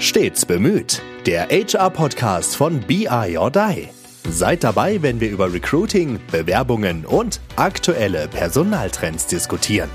Stets bemüht. Der HR-Podcast von BI or Die. Seid dabei, wenn wir über Recruiting, Bewerbungen und aktuelle Personaltrends diskutieren.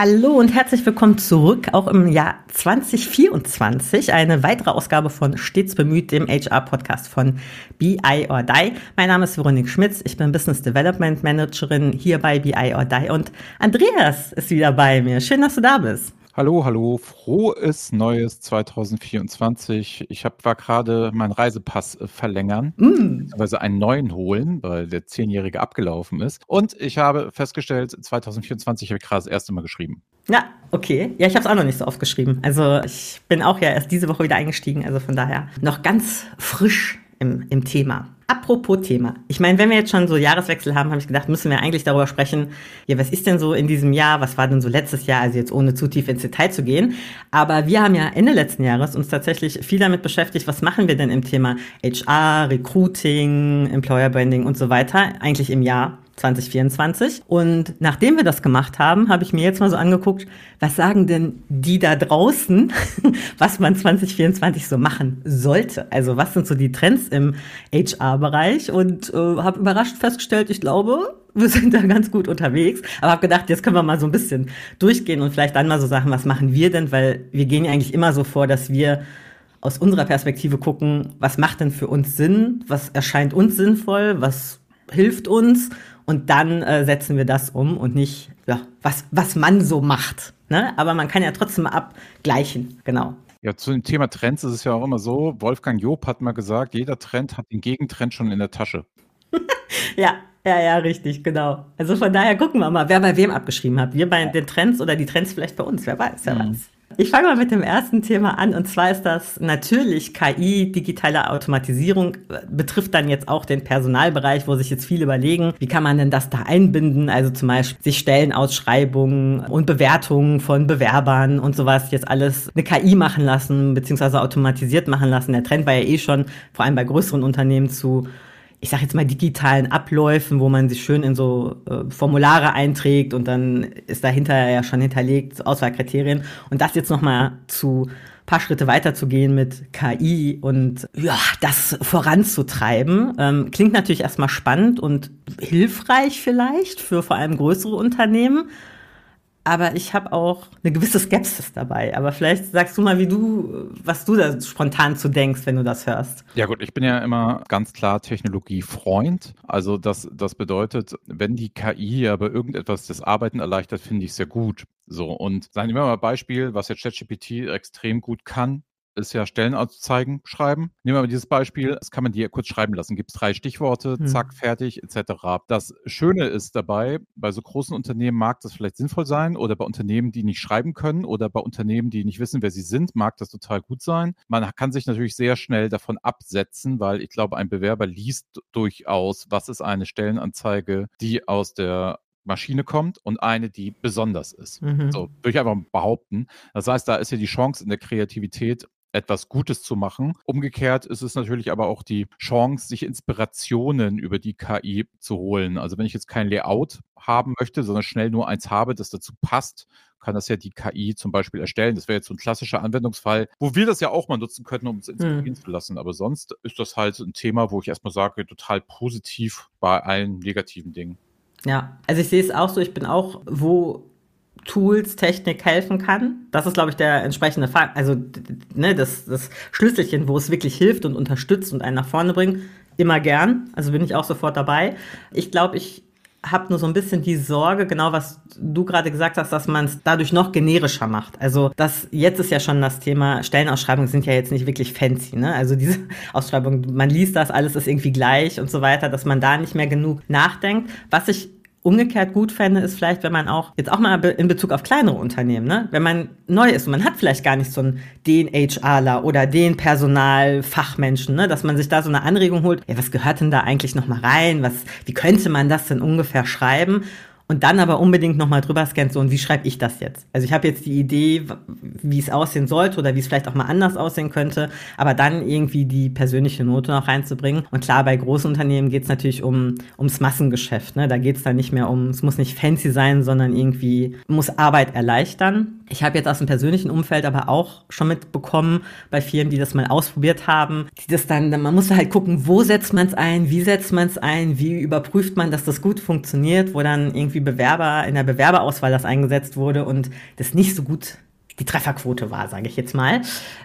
Hallo und herzlich willkommen zurück, auch im Jahr 2024. Eine weitere Ausgabe von Stets bemüht, dem HR-Podcast von BI or Die. Mein Name ist Veronique Schmitz, ich bin Business Development Managerin hier bei BI or Die und Andreas ist wieder bei mir. Schön, dass du da bist. Hallo, hallo, frohes neues 2024. Ich hab, war gerade meinen Reisepass äh, verlängern, mm. beziehungsweise einen neuen holen, weil der zehnjährige abgelaufen ist. Und ich habe festgestellt, 2024 habe ich gerade das erste Mal geschrieben. Ja, okay. Ja, ich habe es auch noch nicht so oft geschrieben. Also ich bin auch ja erst diese Woche wieder eingestiegen, also von daher noch ganz frisch im, im Thema. Apropos Thema. Ich meine, wenn wir jetzt schon so Jahreswechsel haben, habe ich gedacht, müssen wir eigentlich darüber sprechen, ja, was ist denn so in diesem Jahr, was war denn so letztes Jahr, also jetzt ohne zu tief ins Detail zu gehen. Aber wir haben ja Ende letzten Jahres uns tatsächlich viel damit beschäftigt, was machen wir denn im Thema HR, Recruiting, Employer Branding und so weiter, eigentlich im Jahr 2024. Und nachdem wir das gemacht haben, habe ich mir jetzt mal so angeguckt, was sagen denn die da draußen, was man 2024 so machen sollte? Also was sind so die Trends im HR-Bereich? Und äh, habe überrascht festgestellt, ich glaube, wir sind da ganz gut unterwegs. Aber habe gedacht, jetzt können wir mal so ein bisschen durchgehen und vielleicht dann mal so sagen, was machen wir denn? Weil wir gehen ja eigentlich immer so vor, dass wir aus unserer Perspektive gucken, was macht denn für uns Sinn? Was erscheint uns sinnvoll? Was hilft uns? Und dann äh, setzen wir das um und nicht, ja, was, was man so macht. Ne? Aber man kann ja trotzdem abgleichen, genau. Ja, zu dem Thema Trends ist es ja auch immer so, Wolfgang Job hat mal gesagt, jeder Trend hat den Gegentrend schon in der Tasche. ja, ja, ja, richtig, genau. Also von daher gucken wir mal, wer bei wem abgeschrieben hat. Wir bei den Trends oder die Trends vielleicht bei uns, wer weiß, wer mhm. weiß. Ich fange mal mit dem ersten Thema an und zwar ist das natürlich KI, digitale Automatisierung, betrifft dann jetzt auch den Personalbereich, wo sich jetzt viele überlegen, wie kann man denn das da einbinden? Also zum Beispiel sich Stellenausschreibungen und Bewertungen von Bewerbern und sowas jetzt alles eine KI machen lassen, beziehungsweise automatisiert machen lassen. Der Trend war ja eh schon, vor allem bei größeren Unternehmen zu ich sage jetzt mal, digitalen Abläufen, wo man sich schön in so äh, Formulare einträgt und dann ist dahinter ja schon hinterlegt Auswahlkriterien. Und das jetzt nochmal zu paar Schritte weiterzugehen mit KI und ja, das voranzutreiben, ähm, klingt natürlich erstmal spannend und hilfreich vielleicht für vor allem größere Unternehmen aber ich habe auch eine gewisse Skepsis dabei. Aber vielleicht sagst du mal, wie du, was du da spontan zu denkst, wenn du das hörst. Ja gut, ich bin ja immer ganz klar Technologiefreund. Also das, das bedeutet, wenn die KI aber irgendetwas das Arbeiten erleichtert, finde ich sehr gut. So, und sagen wir mal ein Beispiel, was jetzt ChatGPT extrem gut kann, ist ja Stellenanzeigen schreiben. Nehmen wir mal dieses Beispiel, das kann man dir kurz schreiben lassen. Gibt es drei Stichworte, hm. zack, fertig, etc. Das Schöne ist dabei, bei so großen Unternehmen mag das vielleicht sinnvoll sein oder bei Unternehmen, die nicht schreiben können oder bei Unternehmen, die nicht wissen, wer sie sind, mag das total gut sein. Man kann sich natürlich sehr schnell davon absetzen, weil ich glaube, ein Bewerber liest durchaus, was ist eine Stellenanzeige, die aus der Maschine kommt und eine, die besonders ist. Mhm. So, würde ich einfach behaupten. Das heißt, da ist ja die Chance in der Kreativität etwas Gutes zu machen. Umgekehrt ist es natürlich aber auch die Chance, sich Inspirationen über die KI zu holen. Also wenn ich jetzt kein Layout haben möchte, sondern schnell nur eins habe, das dazu passt, kann das ja die KI zum Beispiel erstellen. Das wäre jetzt so ein klassischer Anwendungsfall, wo wir das ja auch mal nutzen könnten, um uns inspirieren hm. zu lassen. Aber sonst ist das halt ein Thema, wo ich erstmal sage, total positiv bei allen negativen Dingen. Ja, also ich sehe es auch so, ich bin auch, wo Tools, Technik helfen kann. Das ist, glaube ich, der entsprechende Fall, also ne, das, das Schlüsselchen, wo es wirklich hilft und unterstützt und einen nach vorne bringt. Immer gern. Also bin ich auch sofort dabei. Ich glaube, ich habe nur so ein bisschen die Sorge, genau was du gerade gesagt hast, dass man es dadurch noch generischer macht. Also das jetzt ist ja schon das Thema, Stellenausschreibungen sind ja jetzt nicht wirklich fancy, ne? Also diese Ausschreibung, man liest das, alles ist irgendwie gleich und so weiter, dass man da nicht mehr genug nachdenkt. Was ich umgekehrt gut fände, ist vielleicht, wenn man auch, jetzt auch mal in Bezug auf kleinere Unternehmen, ne? wenn man neu ist und man hat vielleicht gar nicht so einen, den HRler oder den Personalfachmenschen, ne? dass man sich da so eine Anregung holt, ja, was gehört denn da eigentlich nochmal rein? Was, wie könnte man das denn ungefähr schreiben? Und dann aber unbedingt nochmal drüber scannt, so und wie schreibe ich das jetzt? Also ich habe jetzt die Idee, wie es aussehen sollte oder wie es vielleicht auch mal anders aussehen könnte, aber dann irgendwie die persönliche Note noch reinzubringen. Und klar, bei großen Unternehmen geht es natürlich um ums Massengeschäft. Ne? Da geht es dann nicht mehr um, es muss nicht fancy sein, sondern irgendwie muss Arbeit erleichtern. Ich habe jetzt aus dem persönlichen Umfeld aber auch schon mitbekommen, bei Firmen, die das mal ausprobiert haben, die das dann, man muss halt gucken, wo setzt man es ein, wie setzt man es ein, wie überprüft man, dass das gut funktioniert, wo dann irgendwie irgendwie Bewerber in der Bewerberauswahl das eingesetzt wurde und das nicht so gut die Trefferquote war, sage ich jetzt mal.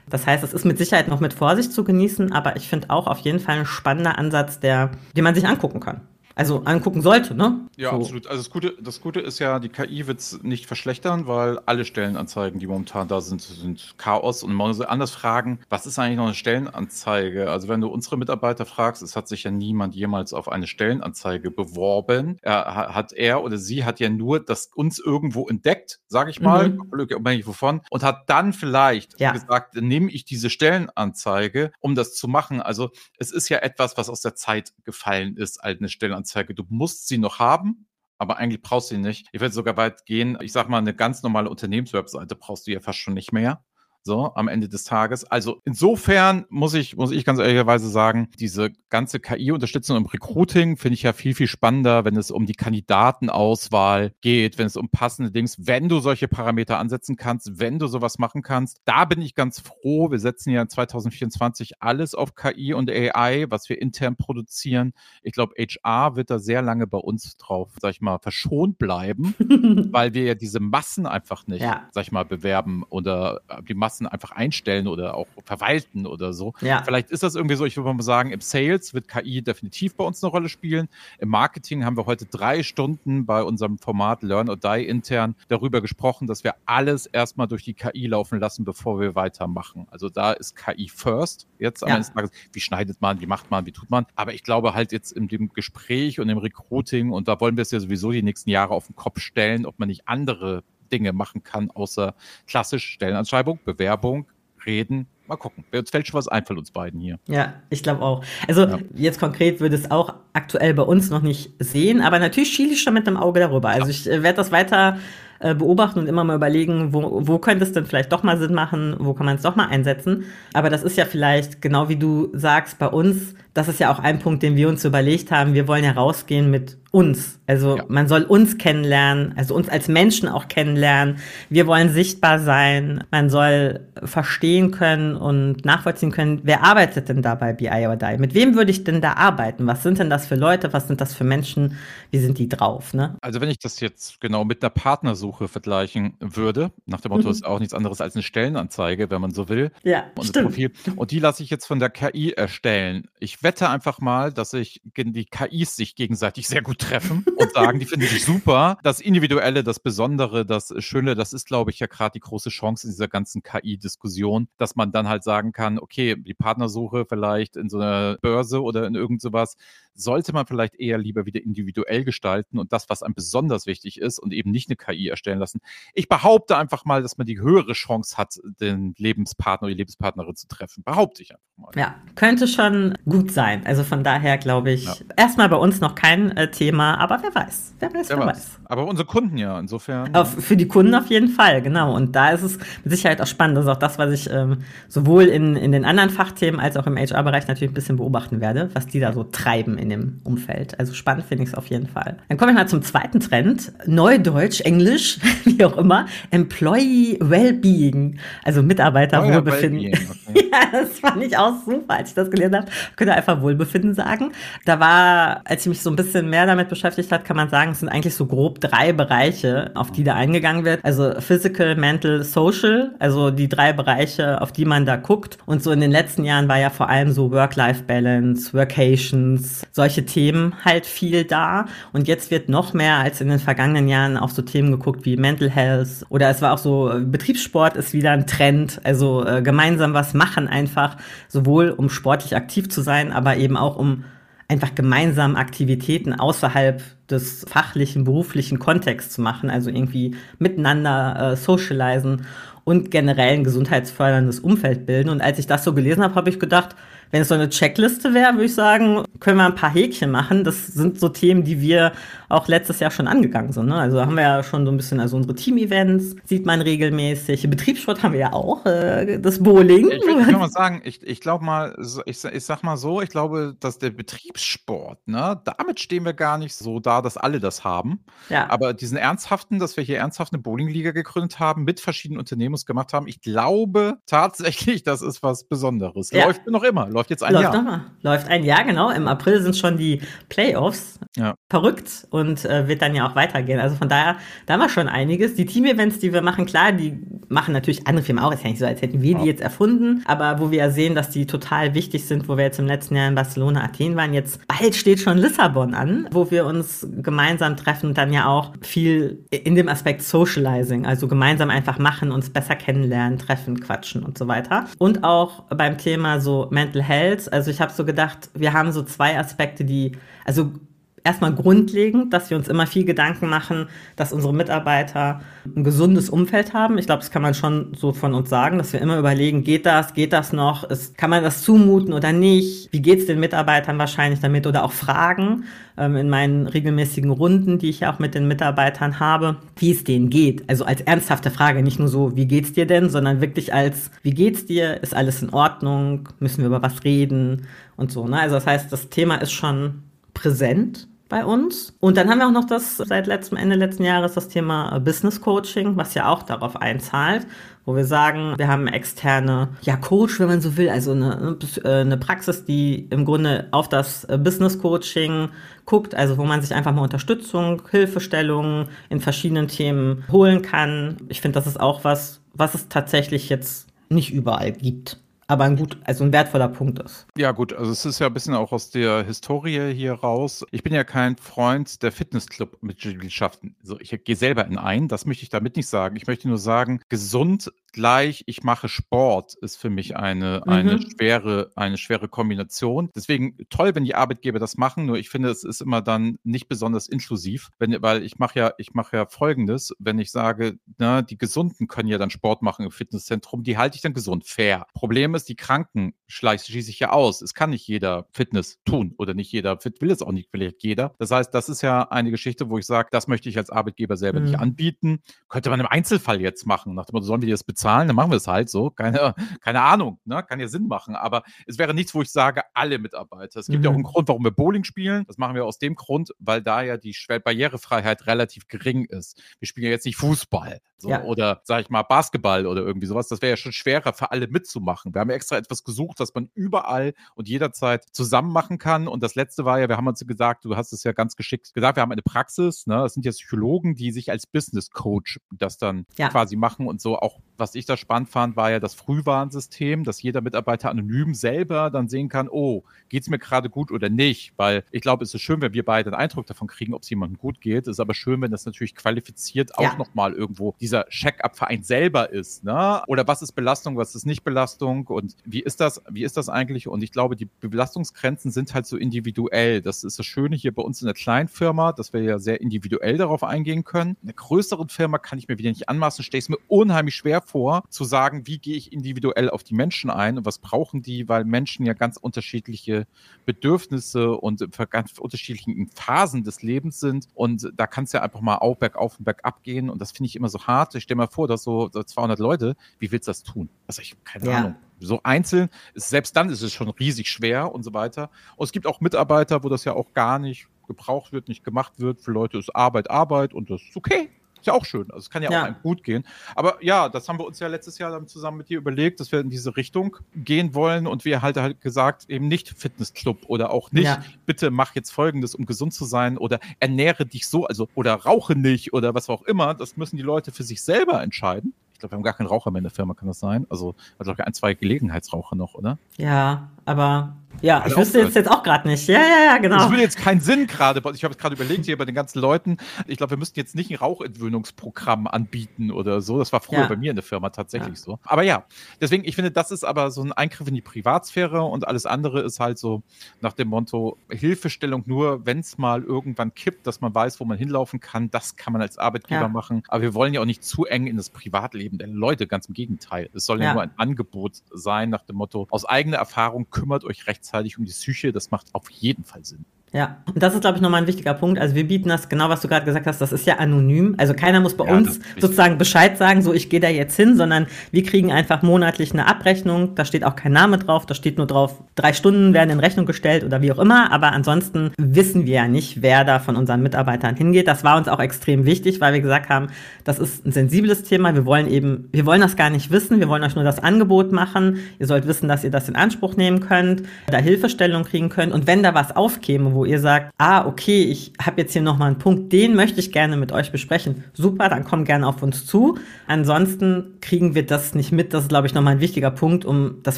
Das heißt, es ist mit Sicherheit noch mit Vorsicht zu genießen, aber ich finde auch auf jeden Fall ein spannender Ansatz, der, den man sich angucken kann also angucken sollte, ne? Ja, so. absolut. Also das Gute, das Gute ist ja, die KI wird es nicht verschlechtern, weil alle Stellenanzeigen, die momentan da sind, sind Chaos. Und man muss anders fragen, was ist eigentlich noch eine Stellenanzeige? Also wenn du unsere Mitarbeiter fragst, es hat sich ja niemand jemals auf eine Stellenanzeige beworben. Er hat er oder sie hat ja nur das uns irgendwo entdeckt, sage ich mal, mhm. unabhängig wovon, und hat dann vielleicht ja. gesagt, nehme ich diese Stellenanzeige, um das zu machen. Also es ist ja etwas, was aus der Zeit gefallen ist, halt eine Stellenanzeige. Stellenanzeige. Du musst sie noch haben, aber eigentlich brauchst du sie nicht. Ich würde sogar weit gehen. Ich sag mal, eine ganz normale Unternehmenswebseite brauchst du ja fast schon nicht mehr so am Ende des Tages. Also insofern muss ich, muss ich ganz ehrlicherweise sagen, diese ganze KI-Unterstützung im Recruiting finde ich ja viel, viel spannender, wenn es um die Kandidatenauswahl geht, wenn es um passende Dings, wenn du solche Parameter ansetzen kannst, wenn du sowas machen kannst. Da bin ich ganz froh. Wir setzen ja 2024 alles auf KI und AI, was wir intern produzieren. Ich glaube, HR wird da sehr lange bei uns drauf, sag ich mal, verschont bleiben, weil wir ja diese Massen einfach nicht, ja. sag ich mal, bewerben oder die Massen Massen einfach einstellen oder auch verwalten oder so. Ja. Vielleicht ist das irgendwie so, ich würde mal sagen, im Sales wird KI definitiv bei uns eine Rolle spielen. Im Marketing haben wir heute drei Stunden bei unserem Format Learn or Die intern darüber gesprochen, dass wir alles erstmal durch die KI laufen lassen, bevor wir weitermachen. Also da ist KI first. Jetzt am ja. Ende des Tages, wie schneidet man, wie macht man, wie tut man. Aber ich glaube halt jetzt in dem Gespräch und im Recruiting, und da wollen wir es ja sowieso die nächsten Jahre auf den Kopf stellen, ob man nicht andere Dinge machen kann, außer klassisch Stellenanschreibung, Bewerbung, Reden. Mal gucken. Uns fällt schon was ein von uns beiden hier. Ja, ich glaube auch. Also ja. jetzt konkret würde es auch aktuell bei uns noch nicht sehen, aber natürlich schiele ich schon mit einem Auge darüber. Also ich äh, werde das weiter äh, beobachten und immer mal überlegen, wo, wo könnte es denn vielleicht doch mal Sinn machen, wo kann man es doch mal einsetzen. Aber das ist ja vielleicht, genau wie du sagst, bei uns, das ist ja auch ein Punkt, den wir uns überlegt haben. Wir wollen ja rausgehen mit uns. Also ja. man soll uns kennenlernen, also uns als Menschen auch kennenlernen. Wir wollen sichtbar sein. Man soll verstehen können und nachvollziehen können, wer arbeitet denn da bei BI or Die? Mit wem würde ich denn da arbeiten? Was sind denn das für Leute? Was sind das für Menschen? Wie sind die drauf? Ne? Also wenn ich das jetzt genau mit einer Partnersuche vergleichen würde, nach dem Motto mhm. ist auch nichts anderes als eine Stellenanzeige, wenn man so will. Ja, und stimmt. Profil. Und die lasse ich jetzt von der KI erstellen. Ich wette einfach mal, dass sich die KIs sich gegenseitig sehr gut treffen und sagen, die finden sich super. Das Individuelle, das Besondere, das Schöne, das ist, glaube ich, ja gerade die große Chance in dieser ganzen KI-Diskussion, dass man dann halt sagen kann, okay, die Partnersuche vielleicht in so einer Börse oder in irgend sowas, sollte man vielleicht eher lieber wieder individuell gestalten und das, was einem besonders wichtig ist und eben nicht eine KI erstellen lassen. Ich behaupte einfach mal, dass man die höhere Chance hat, den Lebenspartner oder die Lebenspartnerin zu treffen. Behaupte ich einfach mal. Ja, könnte schon gut sein. Also von daher glaube ich, ja. erstmal bei uns noch kein äh, Thema, aber wer weiß. Wer weiß, wer, wer weiß. weiß. Aber unsere Kunden ja, insofern. Auf, für die Kunden auf jeden Fall, genau. Und da ist es mit Sicherheit auch spannend. Das ist auch das, was ich ähm, sowohl in, in den anderen Fachthemen als auch im HR-Bereich natürlich ein bisschen beobachten werde, was die da so treiben in dem Umfeld. Also spannend finde ich es auf jeden Fall. Dann kommen wir mal zum zweiten Trend. Neudeutsch, Englisch, wie auch immer. Employee Wellbeing. Also Mitarbeiterwohlbefinden. Okay. Ja, das fand ich auch super, als ich das gelesen habe. Könnte einfach Wohlbefinden sagen. Da war, als ich mich so ein bisschen mehr damit beschäftigt hat, kann man sagen, es sind eigentlich so grob drei Bereiche, auf die da eingegangen wird. Also Physical, Mental, Social. Also die drei Bereiche, auf die man da guckt. Und so in den letzten Jahren war ja vor allem so Work-Life-Balance, Workations, solche Themen halt viel da. Und jetzt wird noch mehr als in den vergangenen Jahren auf so Themen geguckt wie Mental Health oder es war auch so, Betriebssport ist wieder ein Trend. Also äh, gemeinsam was machen einfach, sowohl um sportlich aktiv zu sein, aber eben auch um einfach gemeinsam Aktivitäten außerhalb des fachlichen, beruflichen Kontexts zu machen, also irgendwie miteinander äh, socialisen und generell ein gesundheitsförderndes Umfeld bilden. Und als ich das so gelesen habe, habe ich gedacht, wenn es so eine Checkliste wäre, würde ich sagen, können wir ein paar Häkchen machen. Das sind so Themen, die wir auch letztes Jahr schon angegangen sind. Ne? Also haben wir ja schon so ein bisschen, also unsere Team-Events sieht man regelmäßig. Betriebssport haben wir ja auch, äh, das Bowling. Ich will mal sagen, ich, ich glaube mal, ich, ich sag mal so, ich glaube, dass der Betriebssport, ne, damit stehen wir gar nicht so da, dass alle das haben. Ja. Aber diesen ernsthaften, dass wir hier ernsthaft eine Bowlingliga gegründet haben, mit verschiedenen Unternehmen gemacht haben, ich glaube tatsächlich, das ist was Besonderes. Ja. Läuft noch immer, läuft jetzt ein läuft Jahr. Noch mal. Läuft ein Jahr, genau. Im April sind schon die Playoffs. Ja. Verrückt und äh, wird dann ja auch weitergehen. Also von daher, da war schon einiges. Die Team-Events, die wir machen, klar, die machen natürlich andere Firmen auch. Ist ja nicht so, als hätten wir die jetzt erfunden, aber wo wir ja sehen, dass die total wichtig sind, wo wir jetzt im letzten Jahr in Barcelona, Athen waren. Jetzt bald steht schon Lissabon an, wo wir uns gemeinsam treffen und dann ja auch viel in dem Aspekt Socializing, also gemeinsam einfach machen, uns besser kennenlernen, treffen, quatschen und so weiter. Und auch beim Thema so Mental Health. Also ich habe so gedacht, wir haben so zwei Aspekte, die, also erstmal grundlegend, dass wir uns immer viel Gedanken machen, dass unsere Mitarbeiter ein gesundes Umfeld haben. Ich glaube, das kann man schon so von uns sagen, dass wir immer überlegen, geht das, geht das noch, ist, kann man das zumuten oder nicht? Wie geht es den Mitarbeitern wahrscheinlich damit oder auch Fragen ähm, in meinen regelmäßigen Runden, die ich ja auch mit den Mitarbeitern habe, wie es denen geht. Also als ernsthafte Frage, nicht nur so, wie geht's dir denn, sondern wirklich als, wie geht's dir? Ist alles in Ordnung? Müssen wir über was reden? Und so, ne? Also das heißt, das Thema ist schon präsent bei uns. Und dann haben wir auch noch das seit letztem Ende letzten Jahres das Thema Business Coaching, was ja auch darauf einzahlt, wo wir sagen, wir haben externe ja Coach, wenn man so will, also eine, äh, eine Praxis, die im Grunde auf das Business Coaching guckt, also wo man sich einfach mal Unterstützung, Hilfestellungen in verschiedenen Themen holen kann. Ich finde, das ist auch was, was es tatsächlich jetzt nicht überall gibt aber ein gut, also ein wertvoller Punkt ist. Ja, gut, also es ist ja ein bisschen auch aus der Historie hier raus. Ich bin ja kein Freund der Fitnessclub-Mitgliedschaften. Also ich gehe selber in einen, das möchte ich damit nicht sagen. Ich möchte nur sagen, gesund gleich, ich mache Sport, ist für mich eine, mhm. eine schwere, eine schwere Kombination. Deswegen toll, wenn die Arbeitgeber das machen, nur ich finde, es ist immer dann nicht besonders inklusiv, wenn, weil ich mache ja, ich mache ja folgendes, wenn ich sage, na, die Gesunden können ja dann Sport machen im Fitnesszentrum, die halte ich dann gesund, fair. Problem ist, die Kranken schließe ich ja aus. Es kann nicht jeder Fitness tun oder nicht jeder fit will es auch nicht vielleicht jeder. Das heißt, das ist ja eine Geschichte, wo ich sage, das möchte ich als Arbeitgeber selber mhm. nicht anbieten. Könnte man im Einzelfall jetzt machen, nach dem Motto, sollen wir das bezahlen? Bezahlen, dann machen wir es halt so. Keine, keine Ahnung, ne? kann ja Sinn machen. Aber es wäre nichts, wo ich sage, alle Mitarbeiter. Es gibt mhm. ja auch einen Grund, warum wir Bowling spielen. Das machen wir aus dem Grund, weil da ja die Barrierefreiheit relativ gering ist. Wir spielen ja jetzt nicht Fußball so, ja. oder, sag ich mal, Basketball oder irgendwie sowas. Das wäre ja schon schwerer für alle mitzumachen. Wir haben ja extra etwas gesucht, was man überall und jederzeit zusammen machen kann. Und das letzte war ja, wir haben uns gesagt, du hast es ja ganz geschickt gesagt, wir haben eine Praxis. Ne? Das sind jetzt Psychologen, die sich als Business Coach das dann ja. quasi machen und so auch was ich da spannend fand, war ja das Frühwarnsystem, dass jeder Mitarbeiter anonym selber dann sehen kann, oh, geht es mir gerade gut oder nicht? Weil ich glaube, es ist schön, wenn wir beide einen Eindruck davon kriegen, ob es jemandem gut geht. Es ist aber schön, wenn das natürlich qualifiziert auch ja. nochmal irgendwo dieser Check-up-Verein selber ist. Ne? Oder was ist Belastung, was ist nicht Belastung und wie ist das, wie ist das eigentlich? Und ich glaube, die Belastungsgrenzen sind halt so individuell. Das ist das Schöne hier bei uns in der kleinen Firma, dass wir ja sehr individuell darauf eingehen können. In einer größeren Firma kann ich mir wieder nicht anmaßen, stelle es mir unheimlich schwer vor, zu sagen, wie gehe ich individuell auf die Menschen ein und was brauchen die, weil Menschen ja ganz unterschiedliche Bedürfnisse und ganz unterschiedlichen Phasen des Lebens sind. Und da kann es ja einfach mal auf, bergauf und bergab gehen. Und das finde ich immer so hart. Ich stelle mir vor, dass so 200 Leute, wie willst du das tun? Also ich habe keine ja. Ahnung so einzeln, selbst dann ist es schon riesig schwer und so weiter. Und es gibt auch Mitarbeiter, wo das ja auch gar nicht gebraucht wird, nicht gemacht wird. Für Leute ist Arbeit Arbeit und das ist okay. Ist ja auch schön. Also es kann ja, ja, auch einem gut gehen. Aber ja, das haben wir uns ja letztes Jahr dann zusammen mit dir überlegt, dass wir in diese Richtung gehen wollen und wir halt halt gesagt, eben nicht Fitnessclub oder auch nicht, ja. bitte mach jetzt folgendes, um gesund zu sein oder ernähre dich so, also oder rauche nicht oder was auch immer. Das müssen die Leute für sich selber entscheiden. Ich glaube, wir haben gar keinen Raucher mehr in der Firma, kann das sein? Also, also ein, zwei Gelegenheitsraucher noch, oder? Ja, aber Ja, ich wüsste jetzt, jetzt auch gerade nicht. Ja, ja, ja, genau. Das würde jetzt keinen Sinn gerade. Ich habe gerade überlegt hier bei den ganzen Leuten. Ich glaube, wir müssten jetzt nicht ein Rauchentwöhnungsprogramm anbieten oder so. Das war früher ja. bei mir in der Firma tatsächlich ja. so. Aber ja, deswegen, ich finde, das ist aber so ein Eingriff in die Privatsphäre und alles andere ist halt so nach dem Motto Hilfestellung nur, wenn es mal irgendwann kippt, dass man weiß, wo man hinlaufen kann. Das kann man als Arbeitgeber ja. machen. Aber wir wollen ja auch nicht zu eng in das Privatleben der Leute. Ganz im Gegenteil. Es soll ja, nur ein Angebot sein nach dem Motto, aus eigener Erfahrung kümmert euch rechtzeitig um die Psyche. Das macht auf jeden Fall Sinn. Ja, und das ist, glaube ich, nochmal ein wichtiger Punkt. Also wir bieten das, genau was du gerade gesagt hast, das ist ja anonym. Also keiner muss bei ja, uns sozusagen Bescheid sagen, so ich gehe da jetzt hin, sondern wir kriegen einfach monatlich eine Abrechnung. Da steht auch kein Name drauf, da steht nur drauf, drei Stunden werden in Rechnung gestellt oder wie auch immer. Aber ansonsten wissen wir ja nicht, wer da von unseren Mitarbeitern hingeht. Das war uns auch extrem wichtig, weil wir gesagt haben, das ist ein sensibles Thema. Wir wollen eben, wir wollen das gar nicht wissen. Wir wollen euch nur das Angebot machen. Ihr sollt wissen, dass ihr das in Anspruch nehmen könnt, da Hilfestellung kriegen könnt. Und wenn da was aufkäme, wo ihr sagt, ah, okay, ich habe jetzt hier nochmal einen Punkt, den möchte ich gerne mit euch besprechen. Super, dann komm gerne auf uns zu. Ansonsten kriegen wir das nicht mit. Das ist, glaube ich, nochmal ein wichtiger Punkt, um das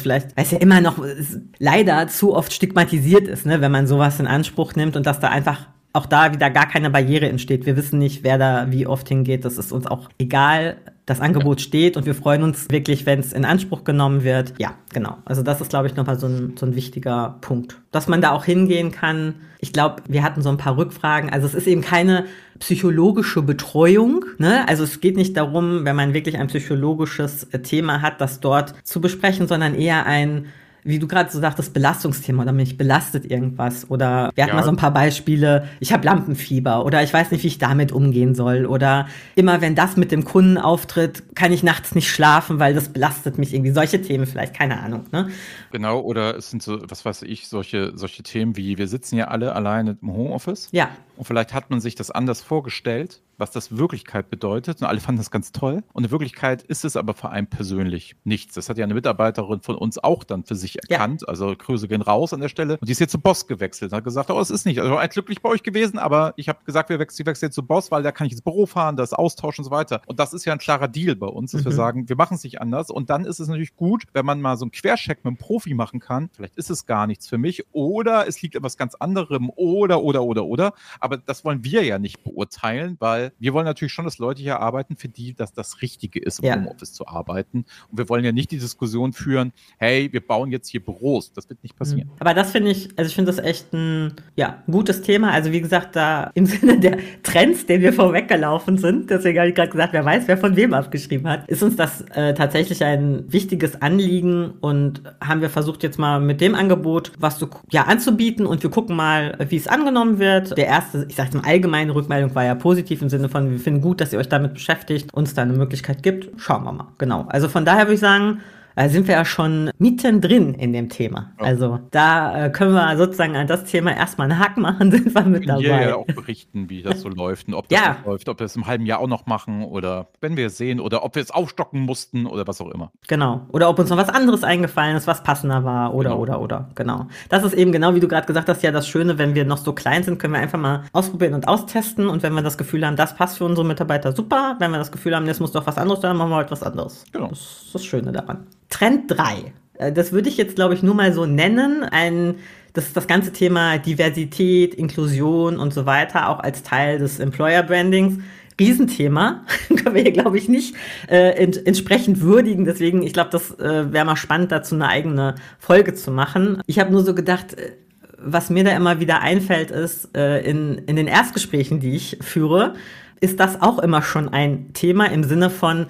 vielleicht, weil es ja immer noch leider zu oft stigmatisiert ist, ne, wenn man sowas in Anspruch nimmt und dass da einfach auch da wieder gar keine Barriere entsteht. Wir wissen nicht, wer da wie oft hingeht. Das ist uns auch egal. Das Angebot steht und wir freuen uns wirklich, wenn es in Anspruch genommen wird. Ja, genau. Also das ist, glaube ich, nochmal so ein, so ein wichtiger Punkt. Dass man da auch hingehen kann. Ich glaube, wir hatten so ein paar Rückfragen. Also es ist eben keine psychologische Betreuung. Ne? Also es geht nicht darum, wenn man wirklich ein psychologisches Thema hat, das dort zu besprechen, sondern eher ein wie du gerade so sagtest, Belastungsthema oder mich belastet irgendwas. Oder wir hatten ja. mal so ein paar Beispiele, ich habe Lampenfieber oder ich weiß nicht, wie ich damit umgehen soll. Oder immer wenn das mit dem Kunden auftritt, kann ich nachts nicht schlafen, weil das belastet mich irgendwie. Solche Themen vielleicht, keine Ahnung. Ne? Genau, oder es sind so, was weiß ich, solche, solche Themen wie, wir sitzen ja alle alleine im Homeoffice. Ja. Und vielleicht hat man sich das anders vorgestellt, was das Wirklichkeit bedeutet. Und alle fanden das ganz toll. Und in Wirklichkeit ist es aber für einen persönlich nichts. Das hat ja eine Mitarbeiterin von uns auch dann für sich erkannt. Ja. Also Grüße gehen raus an der Stelle. Und die ist jetzt zu Boss gewechselt. Hat gesagt, oh, es ist nicht. Also glücklich bei euch gewesen, aber ich habe gesagt, wir wechseln, wechseln jetzt zu Boss, weil da kann ich ins Büro fahren, das austauschen und so weiter. Und das ist ja ein klarer Deal bei uns, dass mhm. wir sagen, wir machen es nicht anders. Und dann ist es natürlich gut, wenn man mal so einen Quercheck mit einem Profi machen kann. Vielleicht ist es gar nichts für mich. Oder es liegt etwas ganz anderem. Oder, oder, oder, oder. Aber das wollen wir ja nicht beurteilen, weil wir wollen natürlich schon, dass Leute hier arbeiten, für die das das Richtige ist, im ja. Homeoffice zu arbeiten. Und wir wollen ja nicht die Diskussion führen, hey, wir bauen jetzt hier Büros. Das wird nicht passieren. Aber das finde ich, also ich finde das echt ein ja, gutes Thema. Also wie gesagt, da im Sinne der Trends, denen wir vorweggelaufen sind, deswegen habe ich gerade gesagt, wer weiß, wer von wem abgeschrieben hat, ist uns das äh, tatsächlich ein wichtiges Anliegen und haben wir versucht jetzt mal mit dem Angebot was zu, ja, anzubieten und wir gucken mal, wie es angenommen wird. Der erste, ich sage mal, allgemeine Rückmeldung war ja positiv im Sinne von, wir finden gut, dass ihr euch damit beschäftigt, uns da eine Möglichkeit gibt. Schauen wir mal. Genau. Also von daher würde ich sagen, da sind wir ja schon mittendrin in dem Thema. Ja. Also da äh, können wir sozusagen an das Thema erstmal einen Hack machen, sind wir mit dabei. Wir ja auch berichten, wie das so läuft und ob das ja. läuft, ob wir es im halben Jahr auch noch machen oder wenn wir es sehen oder ob wir es aufstocken mussten oder was auch immer. Genau. Oder ob uns noch was anderes eingefallen ist, was passender war oder genau. oder oder. Genau. Das ist eben genau wie du gerade gesagt hast, ja das Schöne, wenn wir noch so klein sind, können wir einfach mal ausprobieren und austesten und wenn wir das Gefühl haben, das passt für unsere Mitarbeiter super, wenn wir das Gefühl haben, jetzt muss doch was anderes, dann machen wir halt was anderes. Genau. Das ist das Schöne daran. Trend 3. Äh, das würde ich jetzt, glaube ich, nur mal so nennen. Ein, das ist das ganze Thema Diversität, Inklusion und so weiter, auch als Teil des Employer Brandings. Riesenthema. Können wir hier, glaube ich, nicht äh, ent entsprechend würdigen. Deswegen, ich glaube, das äh, wäre mal spannend, dazu eine eigene Folge zu machen. Ich habe nur so gedacht, äh, was mir da immer wieder einfällt, ist, äh, in, in den Erstgesprächen, die ich führe, ist das auch immer schon ein Thema im Sinne von,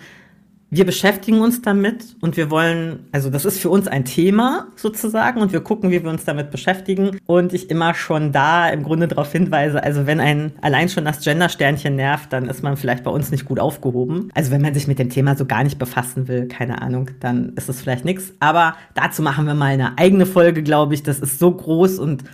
wir beschäftigen uns damit und wir wollen, also das ist für uns ein Thema sozusagen und wir gucken, wie wir uns damit beschäftigen und ich immer schon da im Grunde darauf hinweise, also wenn ein allein schon das Gender-Sternchen nervt, dann ist man vielleicht bei uns nicht gut aufgehoben. Also wenn man sich mit dem Thema so gar nicht befassen will, keine Ahnung, dann ist es vielleicht nichts. Aber dazu machen wir mal eine eigene Folge, glaube ich. Das ist so groß und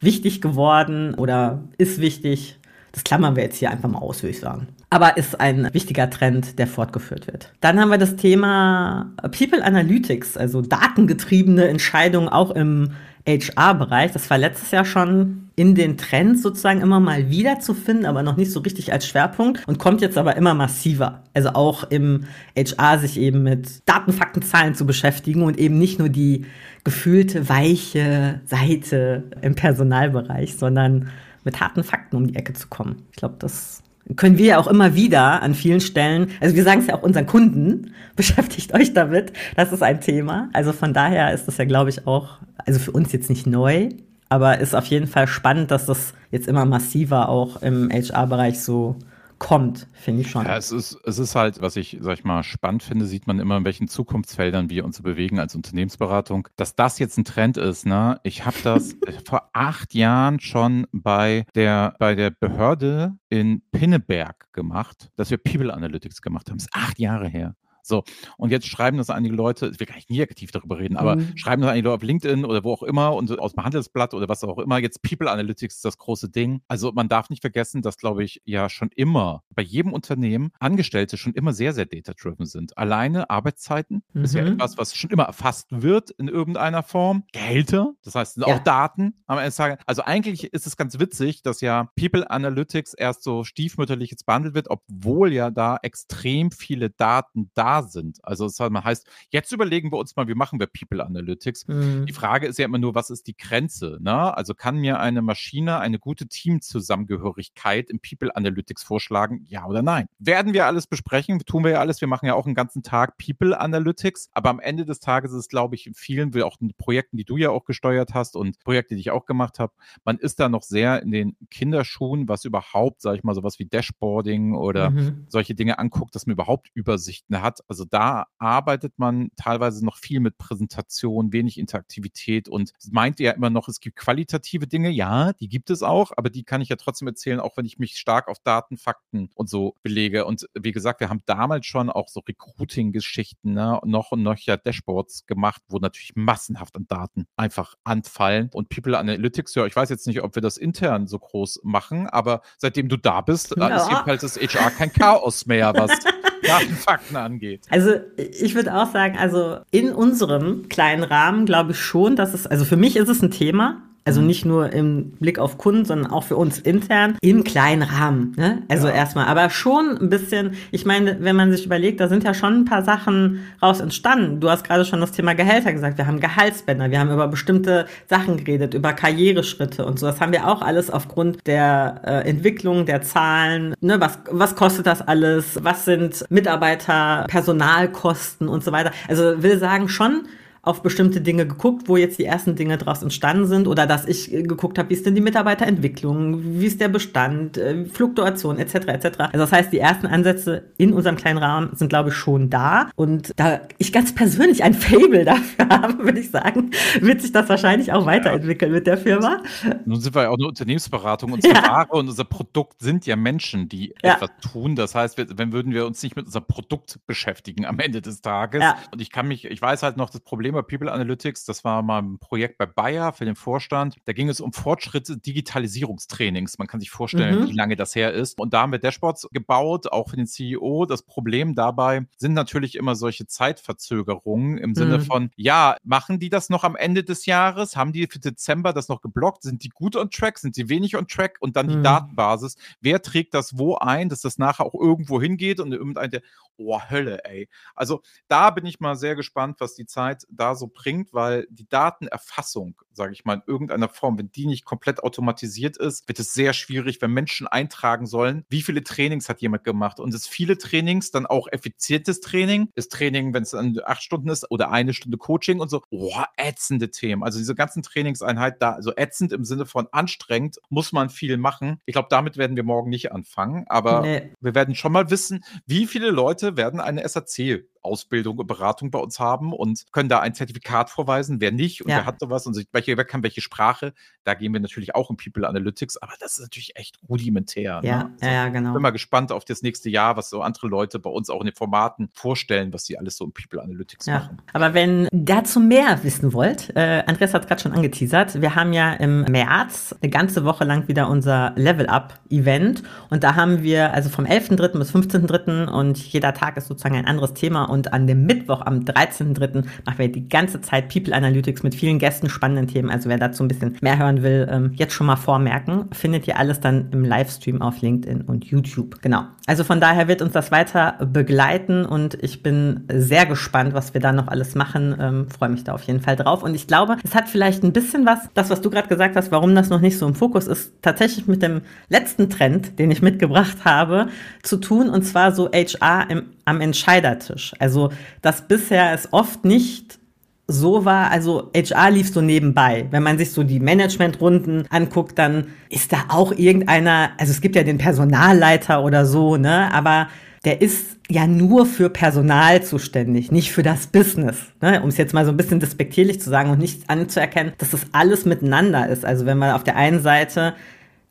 wichtig geworden oder ist wichtig Das klammern wir jetzt hier einfach mal aus, würde ich sagen. Aber ist ein wichtiger Trend, der fortgeführt wird. Dann haben wir das Thema People Analytics, also datengetriebene Entscheidungen auch im HR-Bereich. Das war letztes Jahr schon in den Trends sozusagen immer mal wieder zu finden, aber noch nicht so richtig als Schwerpunkt und kommt jetzt aber immer massiver. Also auch im HR sich eben mit Daten, Fakten, Zahlen zu beschäftigen und eben nicht nur die gefühlte weiche Seite im Personalbereich, sondern mit harten Fakten um die Ecke zu kommen. Ich glaube, das können wir ja auch immer wieder an vielen Stellen, also wir sagen es ja auch unseren Kunden, beschäftigt euch damit, das ist ein Thema. Also von daher ist das ja, glaube ich, auch, also für uns jetzt nicht neu, aber ist auf jeden Fall spannend, dass das jetzt immer massiver auch im HR-Bereich so kommt, finde ich schon. Ja, es ist, es ist halt, was ich, sag ich mal, spannend finde, sieht man immer, in welchen Zukunftsfeldern wir uns bewegen als Unternehmensberatung. Dass das jetzt ein Trend ist, ne? Ich habe das vor acht Jahren schon bei der, bei der Behörde in Pinneberg gemacht, dass wir People Analytics gemacht haben. Das ist acht Jahre her. So, und jetzt schreiben das einige Leute, ich will gar nicht negativ darüber reden, aber mhm. schreiben das einige Leute auf LinkedIn oder wo auch immer und aus dem Handelsblatt oder was auch immer. Jetzt People Analytics ist das große Ding. Also man darf nicht vergessen, dass, glaube ich, ja schon immer bei jedem Unternehmen Angestellte schon immer sehr, sehr data-driven sind. Alleine Arbeitszeiten mhm. ist ja mhm. etwas, was schon immer erfasst wird in irgendeiner Form. Gehälter, das heißt, sind ja. auch Daten am Ende des Tages. Also eigentlich ist es ganz witzig, dass ja People Analytics erst so stiefmütterlich jetzt behandelt wird, obwohl ja da extrem viele Daten da sind. Also das heißt, jetzt überlegen wir uns mal, wie machen wir People Analytics. Mhm. Die Frage ist ja immer nur, was ist die Grenze? Ne? Also kann mir eine Maschine eine gute Teamzusammengehörigkeit im People Analytics vorschlagen? Ja oder nein? Werden wir alles besprechen? Tun wir ja alles. Wir machen ja auch einen ganzen Tag People Analytics. Aber am Ende des Tages ist es, glaube ich, in vielen, auch in Projekten, die du ja auch gesteuert hast und Projekte, die ich auch gemacht habe, man ist da noch sehr in den Kinderschuhen, was überhaupt, sage ich mal, sowas wie Dashboarding oder mhm. solche Dinge anguckt, dass man überhaupt Übersichten hat. Also da arbeitet man teilweise noch viel mit Präsentation, wenig Interaktivität und meint ja immer noch, es gibt qualitative Dinge. Ja, die gibt es auch, aber die kann ich ja trotzdem erzählen, auch wenn ich mich stark auf Daten, Fakten und so belege. Und wie gesagt, wir haben damals schon auch so Recruiting-Geschichten, ne, noch und noch ja Dashboards gemacht, wo natürlich massenhaft an Daten einfach anfallen. Und People Analytics, ja, ich weiß jetzt nicht, ob wir das intern so groß machen, aber seitdem du da bist, ja. ist jedenfalls das HR kein Chaos mehr, was Datenfakten angeht. Also ich würde auch sagen, also in unserem kleinen Rahmen glaube ich schon, dass es, also für mich ist es ein Thema, also mhm. nicht nur im Blick auf Kunden, sondern auch für uns intern im kleinen Rahmen. Ne? Also ja. erstmal, aber schon ein bisschen, ich meine, wenn man sich überlegt, da sind ja schon ein paar Sachen raus entstanden. Du hast gerade schon das Thema Gehälter gesagt. Wir haben Gehaltsbänder, wir haben über bestimmte Sachen geredet, über Karriereschritte und so. Das haben wir auch alles aufgrund der äh, Entwicklung der Zahlen. Ne? Was, was kostet das alles? Was sind Mitarbeiter, Personalkosten und so weiter? Also will sagen schon, auf bestimmte Dinge geguckt, wo jetzt die ersten Dinge daraus entstanden sind oder dass ich äh, geguckt habe, wie ist denn die Mitarbeiterentwicklung, wie ist der Bestand, äh, Fluktuation etc. etc. Also das heißt, die ersten Ansätze in unserem kleinen Rahmen sind, glaube ich, schon da und da ich ganz persönlich ein Fable dafür habe, würde ich sagen, wird sich das wahrscheinlich auch weiterentwickeln mit der Firma. Nun sind wir ja auch eine Unternehmensberatung. Unsere ja. Ware und unser Produkt sind ja Menschen, die ja. etwas tun. Das heißt, wenn würden wir uns nicht mit unserem Produkt beschäftigen am Ende des Tages. Ja. Und ich kann mich, ich weiß halt noch das Problem Bei People Analytics, das war mal ein Projekt bei Bayer für den Vorstand. Da ging es um Fortschritte Digitalisierungstrainings. Man kann sich vorstellen, mhm. wie lange das her ist. Und da haben wir Dashboards gebaut, auch für den CEO. Das Problem dabei sind natürlich immer solche Zeitverzögerungen im Sinne mhm. von, ja, machen die das noch am Ende des Jahres? Haben die für Dezember das noch geblockt? Sind die gut on track? Sind sie wenig on track? Und dann die mhm. Datenbasis. Wer trägt das wo ein, dass das nachher auch irgendwo hingeht und irgendein, der, oh, Hölle, ey. Also da bin ich mal sehr gespannt, was die Zeit da so bringt, weil die Datenerfassung, sage ich mal, in irgendeiner Form, wenn die nicht komplett automatisiert ist, wird es sehr schwierig, wenn Menschen eintragen sollen, wie viele Trainings hat jemand gemacht. Und es viele Trainings, dann auch effizientes Training, ist Training, wenn es dann acht Stunden ist oder eine Stunde Coaching und so, oh, ätzende Themen. Also diese ganzen Trainingseinheit da, also ätzend im Sinne von anstrengend, muss man viel machen. Ich glaube, damit werden wir morgen nicht anfangen, aber nee. wir werden schon mal wissen, wie viele Leute werden eine SAC Ausbildung und Beratung bei uns haben und können da ein Zertifikat vorweisen, wer nicht und ja. wer hat sowas und welche, wer kann welche Sprache. Da gehen wir natürlich auch in People Analytics, aber das ist natürlich echt rudimentär. Ja, ne? also, ja, genau. Ich bin mal gespannt auf das nächste Jahr, was so andere Leute bei uns auch in den Formaten vorstellen, was sie alles so in People Analytics ja. machen. Aber wenn dazu mehr wissen wollt, äh, Andreas hat es gerade schon angeteasert, wir haben ja im März eine ganze Woche lang wieder unser Level Up Event und da haben wir also vom 11.3. bis 15.3. und jeder Tag ist sozusagen ein anderes Thema und an dem Mittwoch am 13.3. machen wir die ganze Zeit People Analytics mit vielen Gästen, spannenden Themen. Also wer dazu ein bisschen mehr hören will, ähm, jetzt schon mal vormerken, findet ihr alles dann im Livestream auf LinkedIn und YouTube. Genau. Also von daher wird uns das weiter begleiten und ich bin sehr gespannt, was wir da noch alles machen. Ähm, Freue mich da auf jeden Fall drauf. Und ich glaube, es hat vielleicht ein bisschen was, das, was du gerade gesagt hast, warum das noch nicht so im Fokus ist, tatsächlich mit dem letzten Trend, den ich mitgebracht habe, zu tun. Und zwar so HR im, am Entscheidertisch. Also, dass bisher es oft nicht so war, also HR lief so nebenbei. Wenn man sich so die Managementrunden anguckt, dann ist da auch irgendeiner, also es gibt ja den Personalleiter oder so, ne, aber der ist ja nur für Personal zuständig, nicht für das Business. Ne? Um es jetzt mal so ein bisschen despektierlich zu sagen und nicht anzuerkennen, dass das alles miteinander ist. Also wenn man auf der einen Seite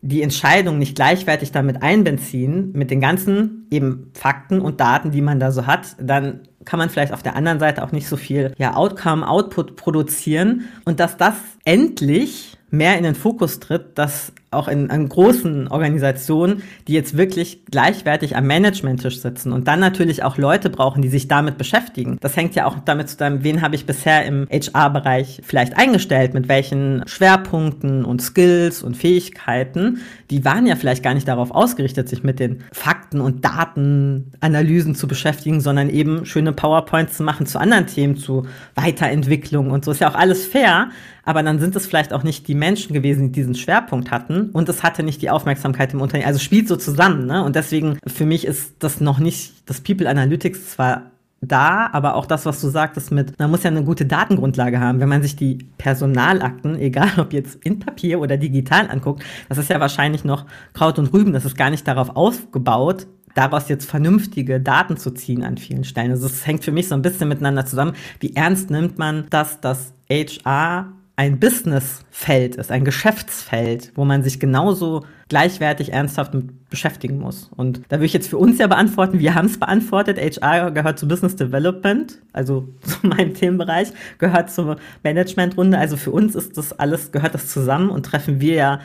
die Entscheidung nicht gleichwertig damit einbeziehen, mit den ganzen eben Fakten und Daten, die man da so hat, dann kann man vielleicht auf der anderen Seite auch nicht so viel ja, Outcome, Output produzieren. Und dass das endlich mehr in den Fokus tritt, dass auch in, in großen Organisationen, die jetzt wirklich gleichwertig am Managementtisch sitzen und dann natürlich auch Leute brauchen, die sich damit beschäftigen. Das hängt ja auch damit zusammen, wen habe ich bisher im HR-Bereich vielleicht eingestellt, mit welchen Schwerpunkten und Skills und Fähigkeiten. Die waren ja vielleicht gar nicht darauf ausgerichtet, sich mit den Fakten und Datenanalysen zu beschäftigen, sondern eben schöne PowerPoints zu machen zu anderen Themen, zu Weiterentwicklung und so. Ist ja auch alles fair, aber dann sind es vielleicht auch nicht die Menschen gewesen, die diesen Schwerpunkt hatten und es hatte nicht die Aufmerksamkeit im Unternehmen. Also spielt so zusammen, ne? Und deswegen für mich ist das noch nicht, das People Analytics zwar da, aber auch das, was du sagtest mit, man muss ja eine gute Datengrundlage haben. Wenn man sich die Personalakten, egal ob jetzt in Papier oder digital anguckt, das ist ja wahrscheinlich noch Kraut und Rüben. Das ist gar nicht darauf aufgebaut, daraus jetzt vernünftige Daten zu ziehen an vielen Stellen. Also es hängt für mich so ein bisschen miteinander zusammen. Wie ernst nimmt man das, dass HR ein Businessfeld ist, ein Geschäftsfeld, wo man sich genauso gleichwertig ernsthaft mit beschäftigen muss. Und da würde ich jetzt für uns ja beantworten, wir haben es beantwortet, HR gehört zu Business Development, also zu meinem Themenbereich, gehört zur Managementrunde. Also für uns ist das alles, gehört das zusammen und treffen wir ja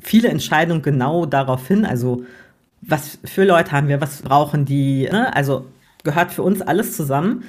viele Entscheidungen genau darauf hin. Also was für Leute haben wir, was brauchen die, ne? also gehört für uns alles zusammen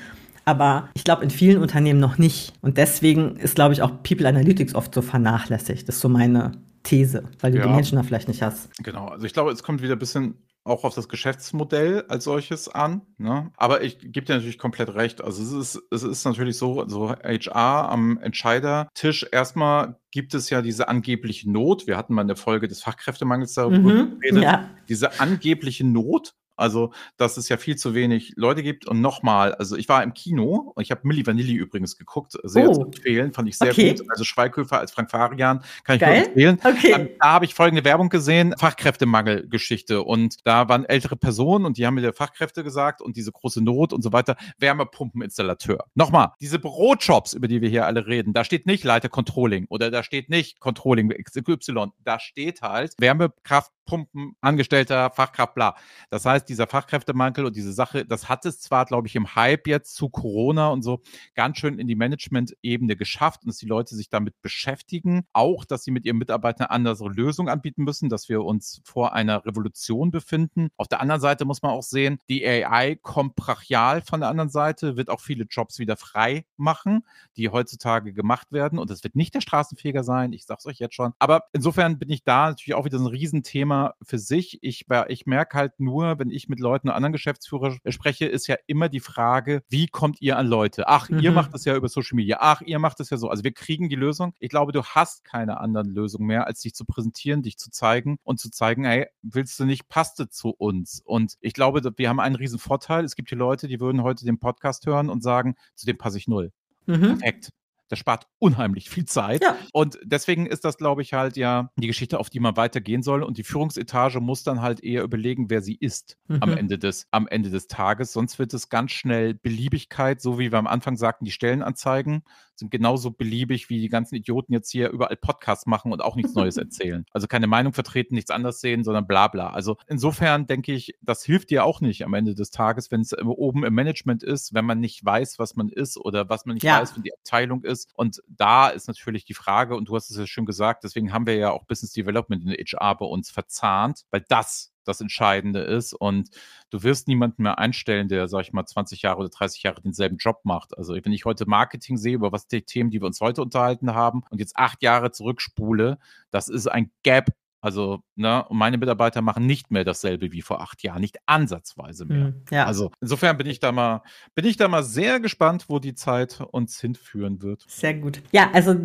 aber ich glaube in vielen Unternehmen noch nicht. Und deswegen ist, glaube ich, auch People Analytics oft so vernachlässigt. Das ist so meine These, weil du ja. die Menschen da vielleicht nicht hast. Genau, also ich glaube, es kommt wieder ein bisschen auch auf das Geschäftsmodell als solches an. Ne? Aber ich gebe dir natürlich komplett recht. Also es ist, es ist natürlich so, so HR am Entscheidertisch. Erstmal gibt es ja diese angebliche Not. Wir hatten mal in der Folge des Fachkräftemangels darüber mhm, geredet. Ja. Diese angebliche Not also, dass es ja viel zu wenig Leute gibt. Und nochmal, also ich war im Kino und ich habe Milli Vanilli übrigens geguckt. Sehr oh. zu empfehlen, fand ich sehr okay. gut. Also Schweighöfer als Frank Farian kann ich Geil. nur empfehlen. Okay. Ähm, da habe ich folgende Werbung gesehen: Fachkräftemangelgeschichte. Und da waren ältere Personen und die haben mir der Fachkräfte gesagt und diese große Not und so weiter. Wärmepumpeninstallateur. Nochmal, diese Bürojobs, über die wir hier alle reden, da steht nicht Leiter Controlling oder da steht nicht Controlling XY. Da steht halt Wärmekraft Pumpen, Angestellter, Fachkraft, bla. Das heißt, dieser Fachkräftemangel und diese Sache, das hat es zwar, glaube ich, im Hype jetzt zu Corona und so ganz schön in die Management-Ebene geschafft und dass die Leute sich damit beschäftigen. Auch, dass sie mit ihren Mitarbeitern andere Lösungen anbieten müssen, dass wir uns vor einer Revolution befinden. Auf der anderen Seite muss man auch sehen, die AI kommt brachial von der anderen Seite, wird auch viele Jobs wieder frei machen, die heutzutage gemacht werden. Und das wird nicht der Straßenfeger sein, ich sage es euch jetzt schon. Aber insofern bin ich da natürlich auch wieder so ein Riesenthema für sich. Ich, ich merke halt nur, wenn ich mit Leuten, anderen Geschäftsführer spreche, ist ja immer die Frage, wie kommt ihr an Leute? Ach, mhm. ihr macht das ja über Social Media. Ach, ihr macht das ja so. Also wir kriegen die Lösung. Ich glaube, du hast keine anderen Lösungen mehr, als dich zu präsentieren, dich zu zeigen und zu zeigen, hey, willst du nicht, passt es zu uns? Und ich glaube, wir haben einen riesen Vorteil. Es gibt hier Leute, die würden heute den Podcast hören und sagen, zu dem passe ich null. Mhm. Perfekt Das spart unheimlich viel Zeit. Ja. Und deswegen ist das, glaube ich, halt ja die Geschichte, auf die man weitergehen soll. Und die Führungsetage muss dann halt eher überlegen, wer sie ist mhm. am, Ende des, am Ende des Tages. Sonst wird es ganz schnell Beliebigkeit, so wie wir am Anfang sagten, die Stellenanzeigen sind genauso beliebig, wie die ganzen Idioten jetzt hier überall Podcasts machen und auch nichts Neues erzählen. Also keine Meinung vertreten, nichts anders sehen, sondern bla bla. Also insofern denke ich, das hilft dir auch nicht am Ende des Tages, wenn es oben im Management ist, wenn man nicht weiß, was man ist oder was man nicht ja. weiß, wie die Abteilung ist. Und da ist natürlich die Frage, und du hast es ja schon gesagt, deswegen haben wir ja auch Business Development in HR bei uns verzahnt, weil das das Entscheidende ist. Und du wirst niemanden mehr einstellen, der, sag ich mal, 20 Jahre oder 30 Jahre denselben Job macht. Also wenn ich heute Marketing sehe, über was die Themen, die wir uns heute unterhalten haben und jetzt acht Jahre zurückspule, das ist ein Gap also, ne, meine Mitarbeiter machen nicht mehr dasselbe wie vor acht Jahren, nicht ansatzweise mehr. Mhm, ja. Also insofern bin ich da mal, bin ich da mal sehr gespannt, wo die Zeit uns hinführen wird. Sehr gut. Ja, also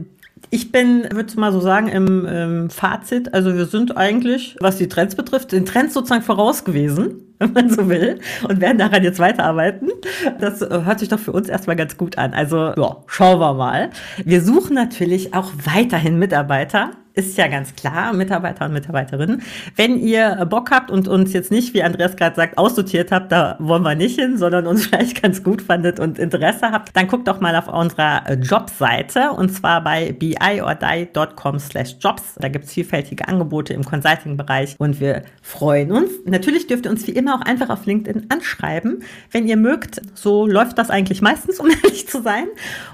ich bin, würde mal so sagen, im, im Fazit, also wir sind eigentlich, was die Trends betrifft, den Trends sozusagen voraus gewesen, wenn man so will, und werden daran jetzt weiterarbeiten. Das hört sich doch für uns erstmal ganz gut an. Also, ja, schauen wir mal. Wir suchen natürlich auch weiterhin Mitarbeiter ist ja ganz klar, Mitarbeiter und Mitarbeiterinnen. Wenn ihr Bock habt und uns jetzt nicht, wie Andreas gerade sagt, aussortiert habt, da wollen wir nicht hin, sondern uns vielleicht ganz gut fandet und Interesse habt, dann guckt doch mal auf unserer Jobseite und zwar bei biordie.com slash jobs. Da gibt's vielfältige Angebote im Consulting-Bereich und wir freuen uns. Natürlich dürft ihr uns wie immer auch einfach auf LinkedIn anschreiben, wenn ihr mögt. So läuft das eigentlich meistens, um ehrlich zu sein.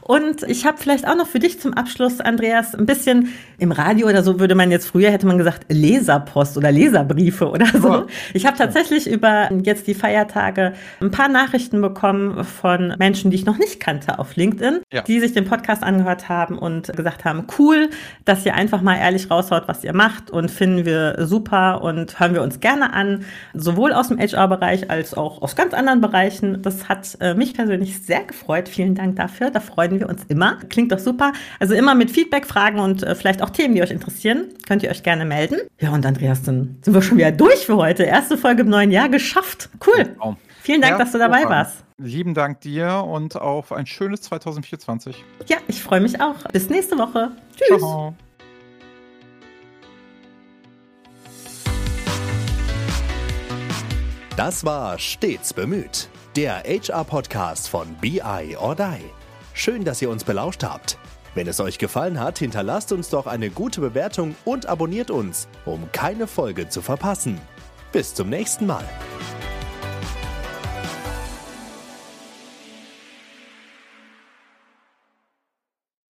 Und ich habe vielleicht auch noch für dich zum Abschluss, Andreas, ein bisschen im Radio oder so würde man jetzt früher hätte man gesagt Leserpost oder Leserbriefe oder so. Oh. Ich habe tatsächlich über jetzt die Feiertage ein paar Nachrichten bekommen von Menschen, die ich noch nicht kannte auf LinkedIn, ja. die sich den Podcast angehört haben und gesagt haben, cool, dass ihr einfach mal ehrlich raushaut, was ihr macht und finden wir super und hören wir uns gerne an, sowohl aus dem HR-Bereich als auch aus ganz anderen Bereichen. Das hat äh, mich persönlich sehr gefreut. Vielen Dank dafür. Da freuen wir uns immer. Klingt doch super. Also immer mit Feedback, Fragen und äh, vielleicht auch Themen, die euch interessieren, könnt ihr euch gerne melden. Ja, und Andreas, dann sind wir schon wieder durch für heute. Erste Folge im neuen Jahr geschafft. Cool. Genau. Vielen Dank, ja, dass du dabei warst. Lieben Dank dir und auf ein schönes 2024. Ja, ich freue mich auch. Bis nächste Woche. Tschüss. Ciao. Das war Stets bemüht, der HR-Podcast von BI or Die. Schön, dass ihr uns belauscht habt. Wenn es euch gefallen hat, hinterlasst uns doch eine gute Bewertung und abonniert uns, um keine Folge zu verpassen. Bis zum nächsten Mal.